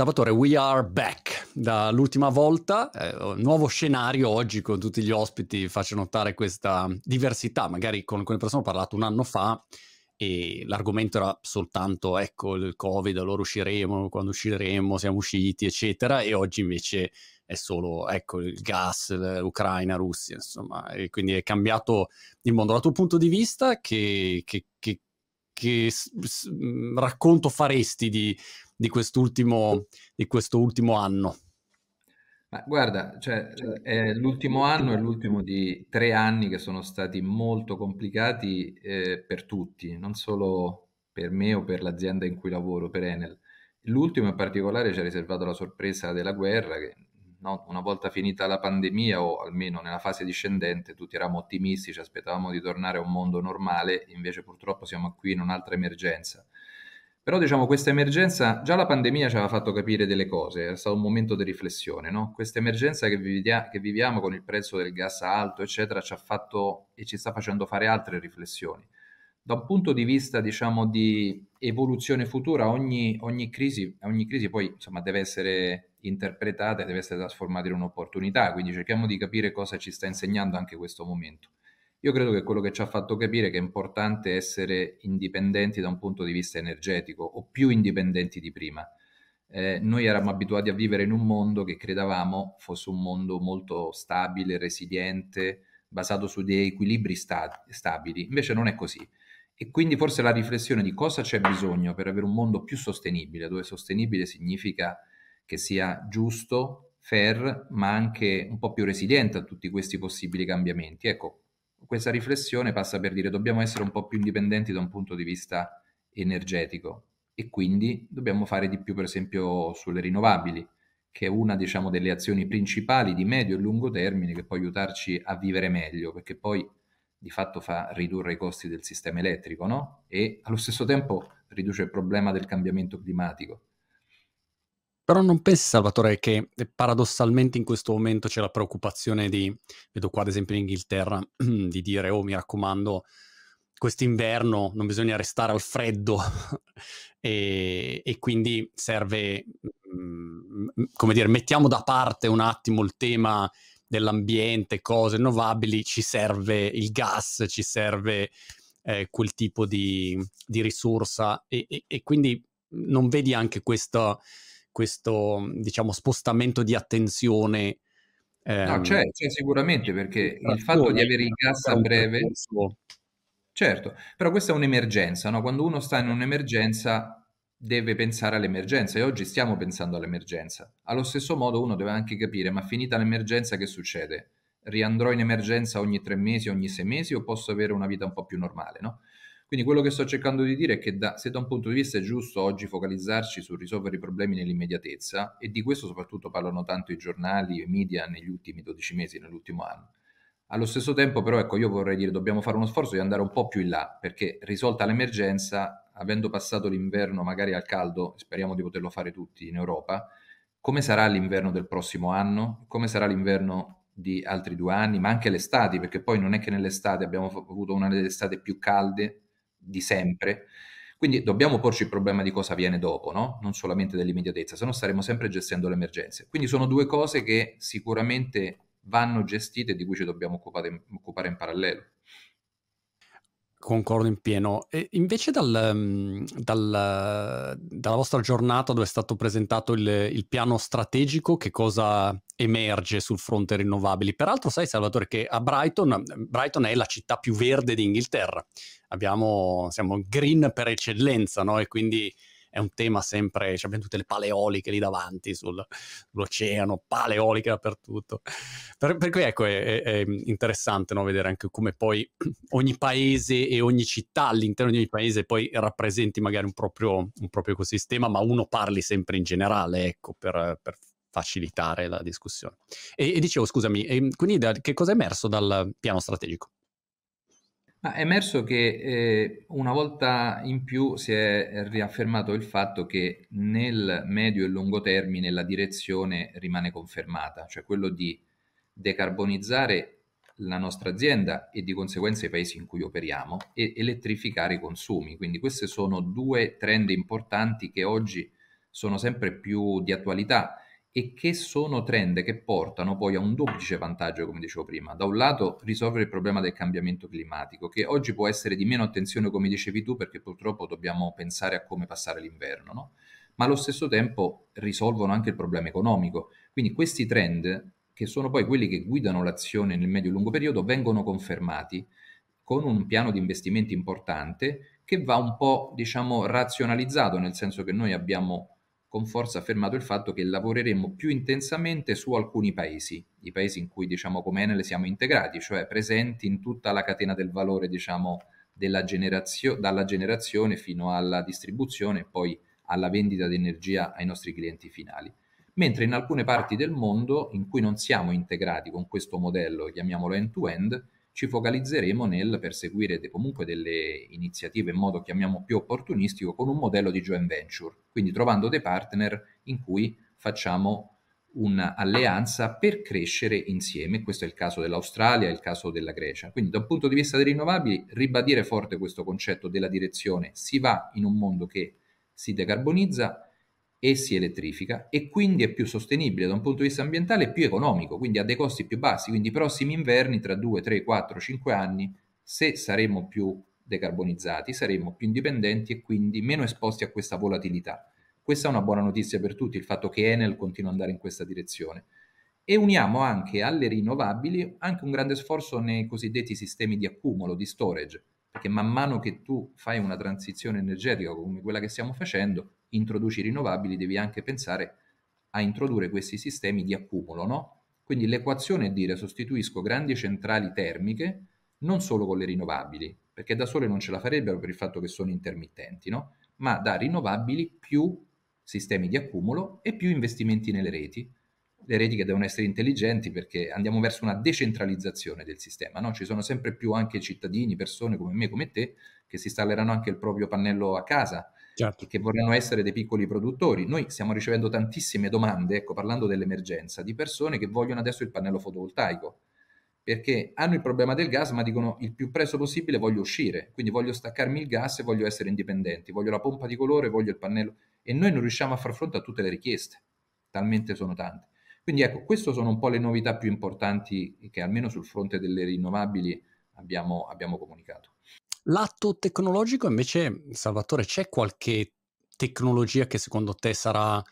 Salvatore, we are back dall'ultima volta, eh, nuovo scenario oggi con tutti gli ospiti, faccio notare questa diversità, magari con alcune persone ho parlato un anno fa e l'argomento era soltanto ecco il covid, allora usciremo, quando usciremo, siamo usciti eccetera e oggi invece è solo ecco il gas, l'Ucraina, Russia, insomma, e quindi è cambiato il mondo. Dal tuo punto di vista che, che, che, che s- s- racconto faresti di di quest'ultimo, di questo ultimo anno? Ma guarda, cioè, è l'ultimo anno è l'ultimo di tre anni che sono stati molto complicati eh, per tutti, non solo per me o per l'azienda in cui lavoro, per Enel. L'ultimo in particolare ci ha riservato la sorpresa della guerra, che no, una volta finita la pandemia o almeno nella fase discendente tutti eravamo ottimisti, ci aspettavamo di tornare a un mondo normale, invece purtroppo siamo qui in un'altra emergenza. Però diciamo questa emergenza, già la pandemia ci aveva fatto capire delle cose, è stato un momento di riflessione, no? Questa emergenza che, viviamo, che viviamo con il prezzo del gas alto, eccetera, ci ha fatto e ci sta facendo fare altre riflessioni. Da un punto di vista, diciamo, di evoluzione futura, ogni, ogni, crisi, ogni crisi poi insomma, deve essere interpretata e deve essere trasformata in un'opportunità, quindi cerchiamo di capire cosa ci sta insegnando anche questo momento. Io credo che quello che ci ha fatto capire che è importante essere indipendenti da un punto di vista energetico o più indipendenti di prima. Eh, noi eravamo abituati a vivere in un mondo che credevamo fosse un mondo molto stabile, resiliente, basato su dei equilibri sta- stabili. Invece non è così. E quindi forse la riflessione di cosa c'è bisogno per avere un mondo più sostenibile, dove sostenibile significa che sia giusto, fair, ma anche un po' più resiliente a tutti questi possibili cambiamenti. Ecco, questa riflessione passa per dire dobbiamo essere un po' più indipendenti da un punto di vista energetico e quindi dobbiamo fare di più per esempio sulle rinnovabili, che è una diciamo, delle azioni principali di medio e lungo termine che può aiutarci a vivere meglio, perché poi di fatto fa ridurre i costi del sistema elettrico no? e allo stesso tempo riduce il problema del cambiamento climatico. Però non pensi, Salvatore, che eh, paradossalmente in questo momento c'è la preoccupazione di, vedo qua ad esempio in Inghilterra, di dire, oh mi raccomando, quest'inverno non bisogna restare al freddo e, e, quindi serve, mm, come dire, mettiamo da parte un attimo il tema dell'ambiente, cose rinnovabili, ci serve il gas, ci serve eh, quel tipo di, di risorsa e, e, e, quindi non vedi anche questo questo diciamo, spostamento di attenzione. Ehm, no, c'è, c'è sicuramente perché il fatto di avere il gas a breve... Certo, però questa è un'emergenza, no? Quando uno sta in un'emergenza deve pensare all'emergenza e oggi stiamo pensando all'emergenza. Allo stesso modo uno deve anche capire, ma finita l'emergenza che succede? Riandrò in emergenza ogni tre mesi, ogni sei mesi o posso avere una vita un po' più normale, no? Quindi quello che sto cercando di dire è che da, se da un punto di vista è giusto oggi focalizzarci su risolvere i problemi nell'immediatezza, e di questo soprattutto parlano tanto i giornali e i media negli ultimi 12 mesi, nell'ultimo anno, allo stesso tempo però ecco io vorrei dire dobbiamo fare uno sforzo di andare un po' più in là, perché risolta l'emergenza, avendo passato l'inverno magari al caldo, speriamo di poterlo fare tutti in Europa, come sarà l'inverno del prossimo anno? Come sarà l'inverno di altri due anni, ma anche l'estate, perché poi non è che nell'estate abbiamo avuto una delle estate più calde di sempre. Quindi dobbiamo porci il problema di cosa viene dopo, no? non solamente dell'immediatezza, se no staremo sempre gestendo le emergenze. Quindi sono due cose che sicuramente vanno gestite e di cui ci dobbiamo occupare, occupare in parallelo. Concordo in pieno. E invece dal, mm, dal, dalla vostra giornata dove è stato presentato il, il, piano strategico, che cosa emerge sul fronte rinnovabili? Peraltro sai Salvatore che a Brighton, Brighton è la città più verde d'Inghilterra. Abbiamo, siamo green per eccellenza, no? E quindi è un tema sempre, cioè abbiamo tutte le pale eoliche lì davanti sul, sull'oceano, pale eoliche dappertutto. Per, per cui ecco, è, è interessante no? vedere anche come poi ogni paese e ogni città all'interno di ogni paese poi rappresenti magari un proprio, un proprio ecosistema, ma uno parli sempre in generale, ecco, per, per facilitare la discussione. E, e dicevo, scusami, e quindi da, che cosa è emerso dal piano strategico? Ma è emerso che eh, una volta in più si è riaffermato il fatto che nel medio e lungo termine la direzione rimane confermata, cioè quello di decarbonizzare la nostra azienda e di conseguenza i paesi in cui operiamo e elettrificare i consumi. Quindi queste sono due trend importanti che oggi sono sempre più di attualità e che sono trend che portano poi a un duplice vantaggio, come dicevo prima. Da un lato risolvere il problema del cambiamento climatico, che oggi può essere di meno attenzione, come dicevi tu, perché purtroppo dobbiamo pensare a come passare l'inverno, no? ma allo stesso tempo risolvono anche il problema economico. Quindi questi trend, che sono poi quelli che guidano l'azione nel medio e lungo periodo, vengono confermati con un piano di investimenti importante che va un po', diciamo, razionalizzato, nel senso che noi abbiamo con forza affermato il fatto che lavoreremo più intensamente su alcuni paesi, i paesi in cui diciamo come Enel siamo integrati, cioè presenti in tutta la catena del valore diciamo generazio- dalla generazione fino alla distribuzione e poi alla vendita di energia ai nostri clienti finali. Mentre in alcune parti del mondo in cui non siamo integrati con questo modello, chiamiamolo end-to-end, ci focalizzeremo nel perseguire de- comunque delle iniziative in modo, chiamiamo, più opportunistico con un modello di joint venture, quindi trovando dei partner in cui facciamo un'alleanza per crescere insieme. Questo è il caso dell'Australia, è il caso della Grecia. Quindi da un punto di vista dei rinnovabili, ribadire forte questo concetto della direzione. Si va in un mondo che si decarbonizza, e si elettrifica e quindi è più sostenibile da un punto di vista ambientale e più economico, quindi ha dei costi più bassi. Quindi i prossimi inverni, tra 2, 3, 4, 5 anni, se saremo più decarbonizzati, saremo più indipendenti e quindi meno esposti a questa volatilità. Questa è una buona notizia per tutti, il fatto che Enel continua ad andare in questa direzione. E uniamo anche alle rinnovabili anche un grande sforzo nei cosiddetti sistemi di accumulo, di storage, perché man mano che tu fai una transizione energetica come quella che stiamo facendo, introduci rinnovabili, devi anche pensare a introdurre questi sistemi di accumulo, no? Quindi l'equazione è dire sostituisco grandi centrali termiche non solo con le rinnovabili, perché da sole non ce la farebbero per il fatto che sono intermittenti, no? Ma da rinnovabili più sistemi di accumulo e più investimenti nelle reti. Le reti che devono essere intelligenti perché andiamo verso una decentralizzazione del sistema, no? Ci sono sempre più anche cittadini, persone come me, come te, che si installeranno anche il proprio pannello a casa, certo. che vorranno essere dei piccoli produttori. Noi stiamo ricevendo tantissime domande, ecco, parlando dell'emergenza, di persone che vogliono adesso il pannello fotovoltaico, perché hanno il problema del gas, ma dicono il più presto possibile voglio uscire, quindi voglio staccarmi il gas e voglio essere indipendenti, voglio la pompa di colore, voglio il pannello, e noi non riusciamo a far fronte a tutte le richieste, talmente sono tante. Quindi ecco, queste sono un po' le novità più importanti che almeno sul fronte delle rinnovabili abbiamo, abbiamo comunicato. Lato tecnologico invece, Salvatore, c'è qualche tecnologia che secondo te sarà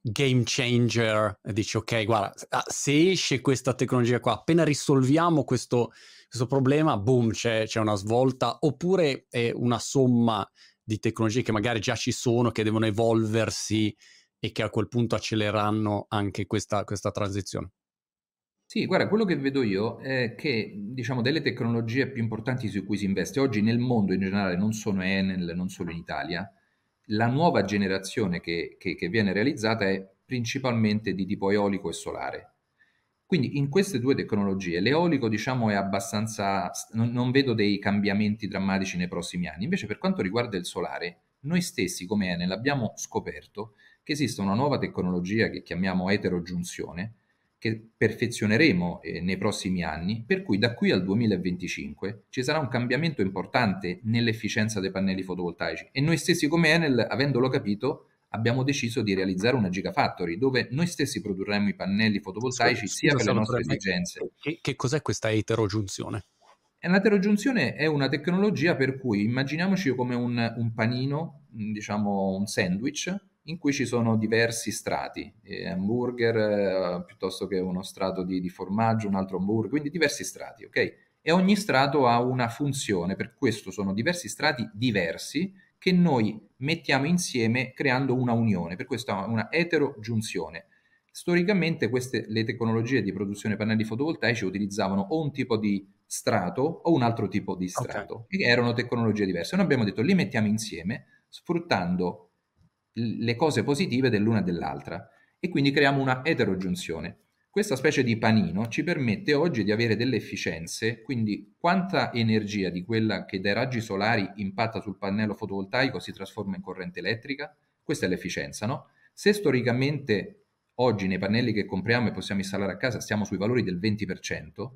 game changer dici ok, guarda, ah, se esce questa tecnologia qua, appena risolviamo questo, questo problema, boom, c'è, c'è, una svolta, oppure è una somma di tecnologie che magari già ci sono, che devono evolversi e che a quel punto accelereranno anche questa, questa transizione? Sì, guarda, quello che vedo io è che, diciamo, delle tecnologie più importanti su cui si investe oggi nel mondo in generale, non solo Enel, non solo in Italia, la nuova generazione che, che, che viene realizzata è principalmente di tipo eolico e solare. Quindi in queste due tecnologie l'eolico diciamo è abbastanza, non, non, vedo dei cambiamenti drammatici nei prossimi anni, invece per quanto riguarda il solare, noi stessi come Enel abbiamo scoperto che esiste una nuova tecnologia che chiamiamo eterogiunzione, che perfezioneremo eh, nei prossimi anni, per cui da qui al 2025 ci sarà un cambiamento importante nell'efficienza dei pannelli fotovoltaici e noi stessi come Enel, avendolo capito, abbiamo deciso di realizzare una Gigafactory dove noi stessi produrremo i pannelli fotovoltaici Scusa, sia per le nostre esigenze. Che, che cos'è questa eterogiunzione? L'eterogiunzione è una tecnologia per cui immaginiamoci come un, un panino, diciamo un sandwich, in cui ci sono diversi strati, eh, hamburger eh, piuttosto che uno strato di, di, formaggio, un altro hamburger, quindi diversi strati, ok? E ogni strato ha una funzione, per questo sono diversi strati diversi che noi mettiamo insieme creando una unione, per questo è una eterogiunzione. Storicamente queste, le tecnologie di produzione pannelli fotovoltaici utilizzavano o un tipo di strato o un altro tipo di strato, okay. erano tecnologie diverse. Noi abbiamo detto li mettiamo insieme sfruttando le cose positive dell'una e dell'altra e quindi creiamo una eterogiunzione. Questa specie di panino ci permette oggi di avere delle efficienze, quindi quanta energia di quella che dai raggi solari impatta sul pannello fotovoltaico si trasforma in corrente elettrica? Questa è l'efficienza, no? Se storicamente oggi nei pannelli che compriamo e possiamo installare a casa stiamo sui valori del 20%,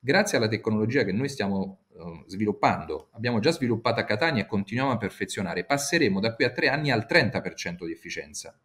grazie alla tecnologia che noi stiamo sviluppando, abbiamo già sviluppato a Catania e continuiamo a perfezionare, passeremo da qui a tre anni al 30% di efficienza.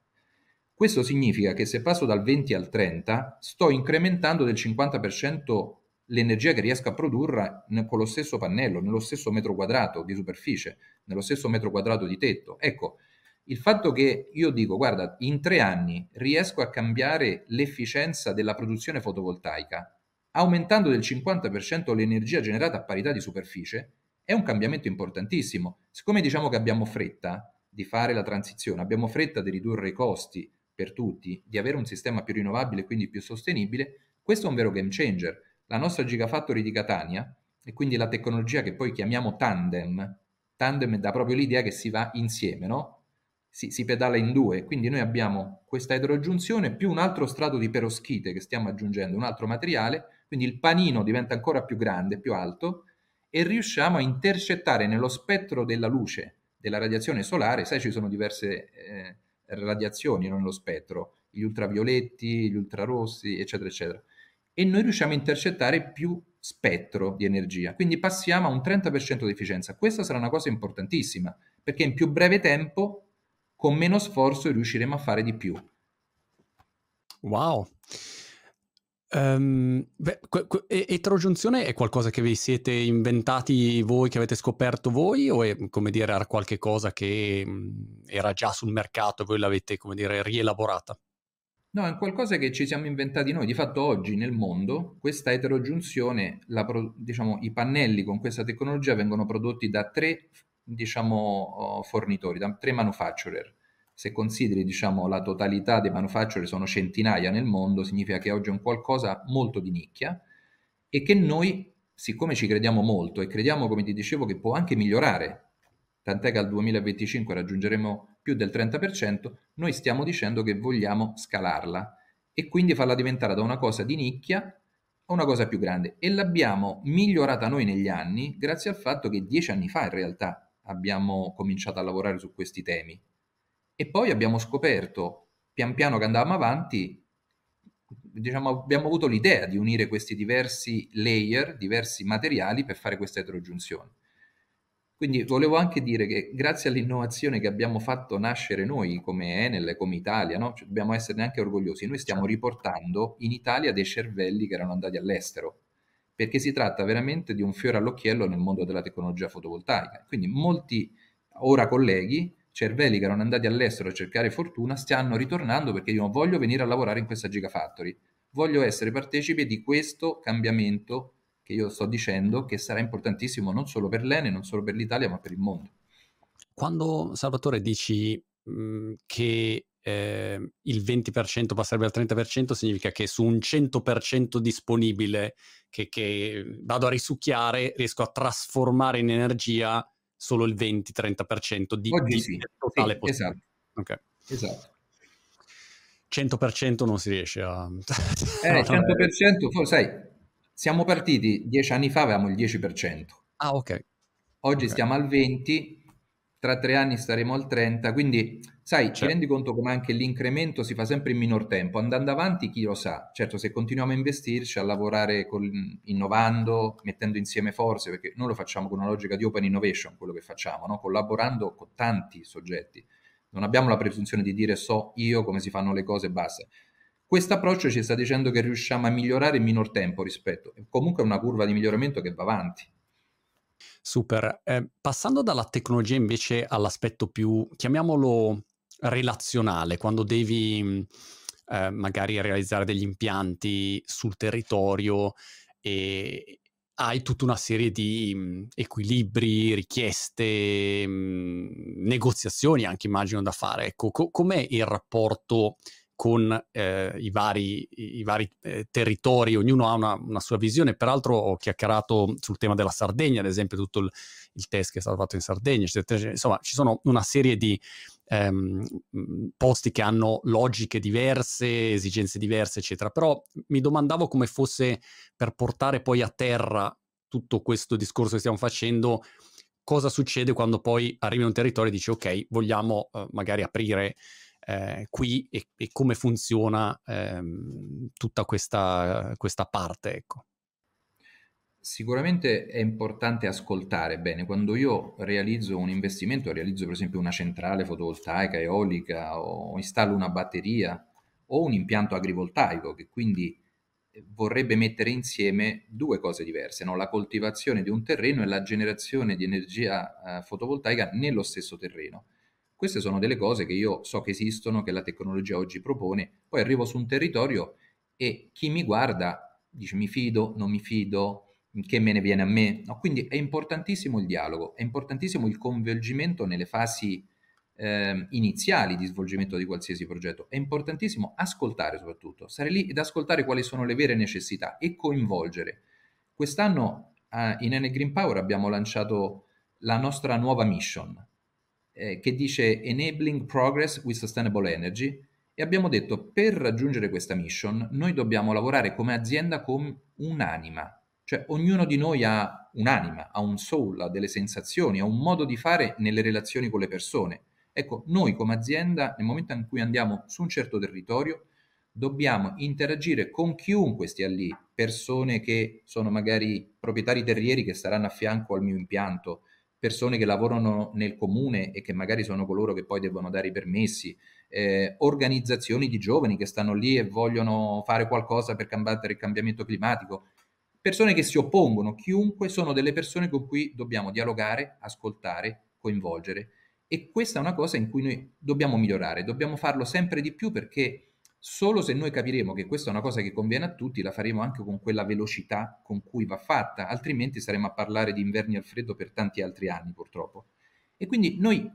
Questo significa che se passo dal 20 al 30 sto incrementando del 50% l'energia che riesco a produrre con lo stesso pannello, nello stesso metro quadrato di superficie, nello stesso metro quadrato di tetto. Ecco, il fatto che io dico, guarda, in tre anni riesco a cambiare l'efficienza della produzione fotovoltaica, aumentando del 50% l'energia generata a parità di superficie, è un cambiamento importantissimo. Siccome diciamo che abbiamo fretta di fare la transizione, abbiamo fretta di ridurre i costi per tutti, di avere un sistema più rinnovabile e quindi più sostenibile, questo è un vero game changer la nostra Gigafactory di Catania e quindi la tecnologia che poi chiamiamo tandem, tandem dà proprio l'idea che si va insieme, no? Si, si pedala in due, quindi noi abbiamo questa eterogiunzione più un altro strato di peroschite che stiamo aggiungendo, un altro materiale, quindi il panino diventa ancora più grande, più alto e riusciamo a intercettare nello spettro della luce della radiazione solare, sai ci sono diverse eh, radiazioni nello spettro, gli ultravioletti, gli ultrarossi, eccetera, eccetera e noi riusciamo a intercettare più spettro di energia. Quindi passiamo a un 30% di efficienza. Questa sarà una cosa importantissima, perché in più breve tempo, con meno sforzo, riusciremo a fare di più. Wow. Um, beh, que- è qualcosa che vi siete inventati voi, che avete scoperto voi, o è come dire era qualche cosa che mh, era già sul mercato e voi l'avete come dire rielaborata? No, è qualcosa che ci siamo inventati noi. Di fatto oggi nel mondo questa eterogiunzione, la pro- diciamo, i pannelli con questa tecnologia vengono prodotti da tre diciamo, fornitori, da tre manufacturer. Se consideri diciamo, la totalità dei manufacturer sono centinaia nel mondo, significa che oggi è un qualcosa molto di nicchia e che noi, siccome ci crediamo molto e crediamo, come ti dicevo, che può anche migliorare, tant'è che al 2025 raggiungeremo più del 30%, noi stiamo dicendo che vogliamo scalarla e quindi farla diventare da una cosa di nicchia a una cosa più grande. E l'abbiamo migliorata noi negli anni grazie al fatto che dieci anni fa in realtà abbiamo cominciato a lavorare su questi temi. E poi abbiamo scoperto, pian piano che andavamo avanti, diciamo, abbiamo avuto l'idea di unire questi diversi layer, diversi materiali per fare questa eterogiunzione. Quindi volevo anche dire che grazie all'innovazione che abbiamo fatto nascere noi come Enel, come Italia, no? cioè, dobbiamo esserne anche orgogliosi, noi stiamo certo. riportando in Italia dei cervelli che erano andati all'estero, perché si tratta veramente di un fiore all'occhiello nel mondo della tecnologia fotovoltaica. Quindi molti ora colleghi, cervelli che erano andati all'estero a cercare fortuna, stanno ritornando perché io voglio venire a lavorare in questa Gigafactory, voglio essere partecipe di questo cambiamento che io sto dicendo che sarà importantissimo non solo per l'Ene, non solo per l'Italia, ma per il mondo. Quando Salvatore dici mh, mhmm, che eh, il 20% passerebbe al 30% significa che su un 100% disponibile che, che, vado a risucchiare riesco a trasformare in energia solo il 20-30% di, Oggi di sì, totale sì, esatto. Okay. esatto. 100% non si riesce a... Eh, 100%, sai, siamo partiti dieci anni fa, avevamo il 10%. Ah, ok. Oggi okay. stiamo al 20%, tra tre anni staremo al 30%, quindi sai, certo. ti rendi conto come anche l'incremento si fa sempre in minor tempo. Andando avanti, chi lo sa? Certo, se continuiamo a investirci, a lavorare con, innovando, mettendo insieme forze, perché noi lo facciamo con una logica di open innovation, quello che facciamo, no? collaborando con tanti soggetti. Non abbiamo la presunzione di dire so io come si fanno le cose e basta questo approccio ci sta dicendo che riusciamo a migliorare in minor tempo rispetto, comunque è una curva di miglioramento che va avanti. Super. Eh, passando dalla tecnologia invece all'aspetto più, chiamiamolo relazionale, quando devi eh, magari realizzare degli impianti sul territorio e hai tutta una serie di mh, equilibri, richieste, mh, negoziazioni anche immagino da fare. Ecco, co- com'è il rapporto con eh, i vari, i vari eh, territori, ognuno ha una, una, sua visione. Peraltro ho chiacchierato sul tema della Sardegna, ad esempio tutto il, il test che è stato fatto in Sardegna, eccetera. insomma ci sono una serie di ehm, posti che hanno logiche diverse, esigenze diverse, eccetera. Però mi domandavo come fosse per portare poi a terra tutto questo discorso che stiamo facendo, cosa succede quando poi arrivi in un territorio e dici ok, vogliamo eh, magari aprire eh, qui e, e, come funziona ehm, tutta questa, questa parte. Ecco. Sicuramente è importante ascoltare bene. Quando io realizzo un investimento, realizzo per esempio una centrale fotovoltaica, eolica o installo una batteria o un impianto agrivoltaico che quindi vorrebbe mettere insieme due cose diverse, no? la coltivazione di un terreno e la generazione di energia eh, fotovoltaica nello stesso terreno. Queste sono delle cose che io so che esistono, che la tecnologia oggi propone, poi arrivo su un territorio e chi mi guarda dice mi fido, non mi fido, che me ne viene a me. No? Quindi è importantissimo il dialogo, è importantissimo il coinvolgimento nelle fasi eh, iniziali di svolgimento di qualsiasi progetto. È importantissimo ascoltare soprattutto, stare lì ed ascoltare quali sono le vere necessità e coinvolgere. Quest'anno eh, in Enel Green Power abbiamo lanciato la nostra nuova mission eh, che dice Enabling Progress with Sustainable Energy e abbiamo detto per raggiungere questa mission noi dobbiamo lavorare come azienda con un'anima, cioè ognuno di noi ha un'anima, ha un soul, ha delle sensazioni, ha un modo di fare nelle relazioni con le persone. Ecco, noi come azienda, nel momento in cui andiamo su un certo territorio, dobbiamo interagire con chiunque stia lì, persone che sono magari proprietari terrieri che staranno a fianco al mio impianto, persone che lavorano nel comune e che magari sono coloro che poi devono dare i permessi, eh, organizzazioni di giovani che stanno lì e vogliono fare qualcosa per combattere il cambiamento climatico, persone che si oppongono, chiunque sono delle persone con cui dobbiamo dialogare, ascoltare, coinvolgere. E questa è una cosa in cui noi dobbiamo migliorare, dobbiamo farlo sempre di più perché solo se noi capiremo che questa è una cosa che conviene a tutti, la faremo anche con quella velocità con cui va fatta, altrimenti saremo a parlare di inverni al freddo per tanti altri anni purtroppo. E quindi noi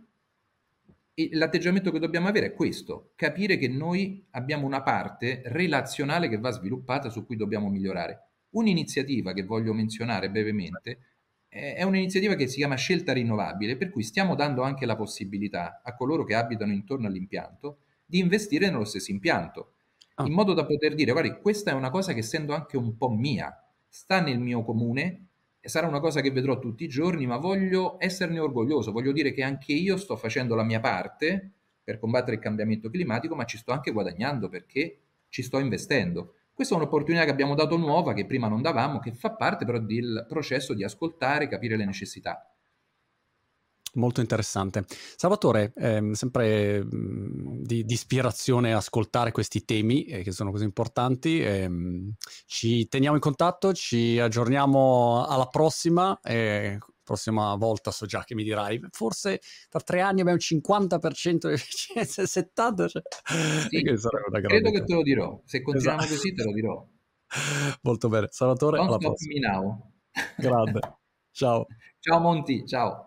l'atteggiamento che dobbiamo avere è questo, capire che noi abbiamo una parte relazionale che va sviluppata su cui dobbiamo migliorare. Un'iniziativa che voglio menzionare brevemente è un'iniziativa che si chiama Scelta Rinnovabile, per cui stiamo dando anche la possibilità a coloro che abitano intorno all'impianto di investire nello stesso impianto, oh. in modo da poter dire, guardi, questa è una cosa che essendo anche un po' mia, sta nel mio comune, sarà una cosa che vedrò tutti i giorni, ma voglio esserne orgoglioso, voglio dire che anche io sto facendo la mia parte per combattere il cambiamento climatico, ma ci sto anche guadagnando perché ci sto investendo. Questa è un'opportunità che abbiamo dato nuova, che prima non davamo, che fa parte però del processo di ascoltare, capire le necessità. Molto interessante. Salvatore, eh, sempre mh, di, di, ispirazione ascoltare questi temi eh, che sono così importanti. Eh, ci teniamo in contatto, ci aggiorniamo alla prossima prossima volta so già che mi dirai, forse tra tre anni abbiamo il 50% di efficienza e 70%. Cioè... Sì, credo che te lo dirò, se continuiamo esatto. così te lo dirò. Molto bene, Salvatore, Don't alla prossima. Grande, ciao. Ciao Monti, ciao.